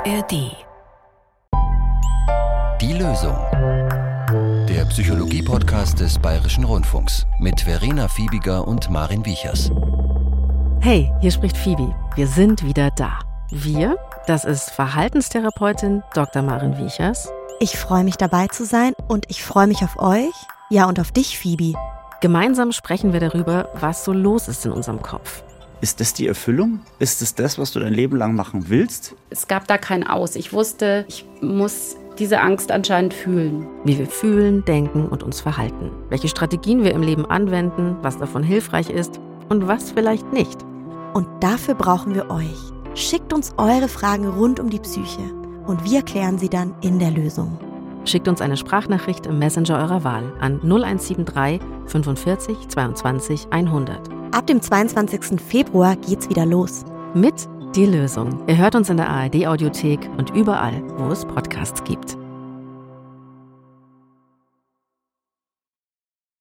ARD. Die Lösung. Der Psychologie-Podcast des Bayerischen Rundfunks mit Verena Fiebiger und Marin Wiechers. Hey, hier spricht Phoebe. Wir sind wieder da. Wir, das ist Verhaltenstherapeutin Dr. Marin Wiechers. Ich freue mich dabei zu sein und ich freue mich auf euch, ja und auf dich, Phoebe. Gemeinsam sprechen wir darüber, was so los ist in unserem Kopf. Ist das die Erfüllung? Ist es das, was du dein Leben lang machen willst? Es gab da kein Aus. Ich wusste, ich muss diese Angst anscheinend fühlen. Wie wir fühlen, denken und uns verhalten. Welche Strategien wir im Leben anwenden, was davon hilfreich ist und was vielleicht nicht. Und dafür brauchen wir euch. Schickt uns eure Fragen rund um die Psyche und wir klären sie dann in der Lösung. Schickt uns eine Sprachnachricht im Messenger eurer Wahl an 0173 45 22 100. Ab dem 22. Februar geht's wieder los. Mit Die Lösung. Ihr hört uns in der ARD Audiothek und überall, wo es Podcasts gibt.